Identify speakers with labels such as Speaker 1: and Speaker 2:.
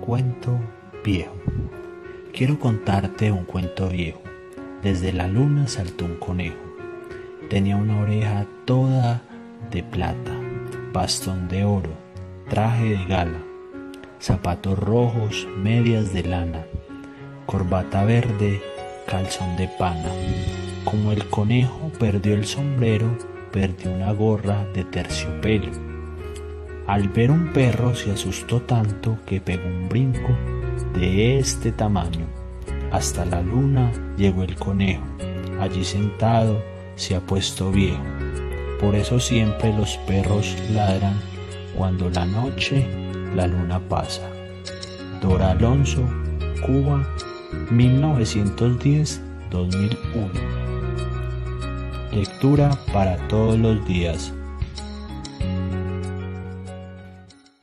Speaker 1: Cuento viejo. Quiero contarte un cuento viejo. Desde la luna saltó un conejo. Tenía una oreja toda de plata, bastón de oro, traje de gala, zapatos rojos, medias de lana, corbata verde, calzón de pana. Como el conejo perdió el sombrero, perdió una gorra de terciopelo. Al ver un perro se asustó tanto que pegó un brinco de este tamaño. Hasta la luna llegó el conejo. Allí sentado se ha puesto viejo. Por eso siempre los perros ladran cuando la noche la luna pasa. Dora Alonso, Cuba, 1910-2001. Lectura para todos los días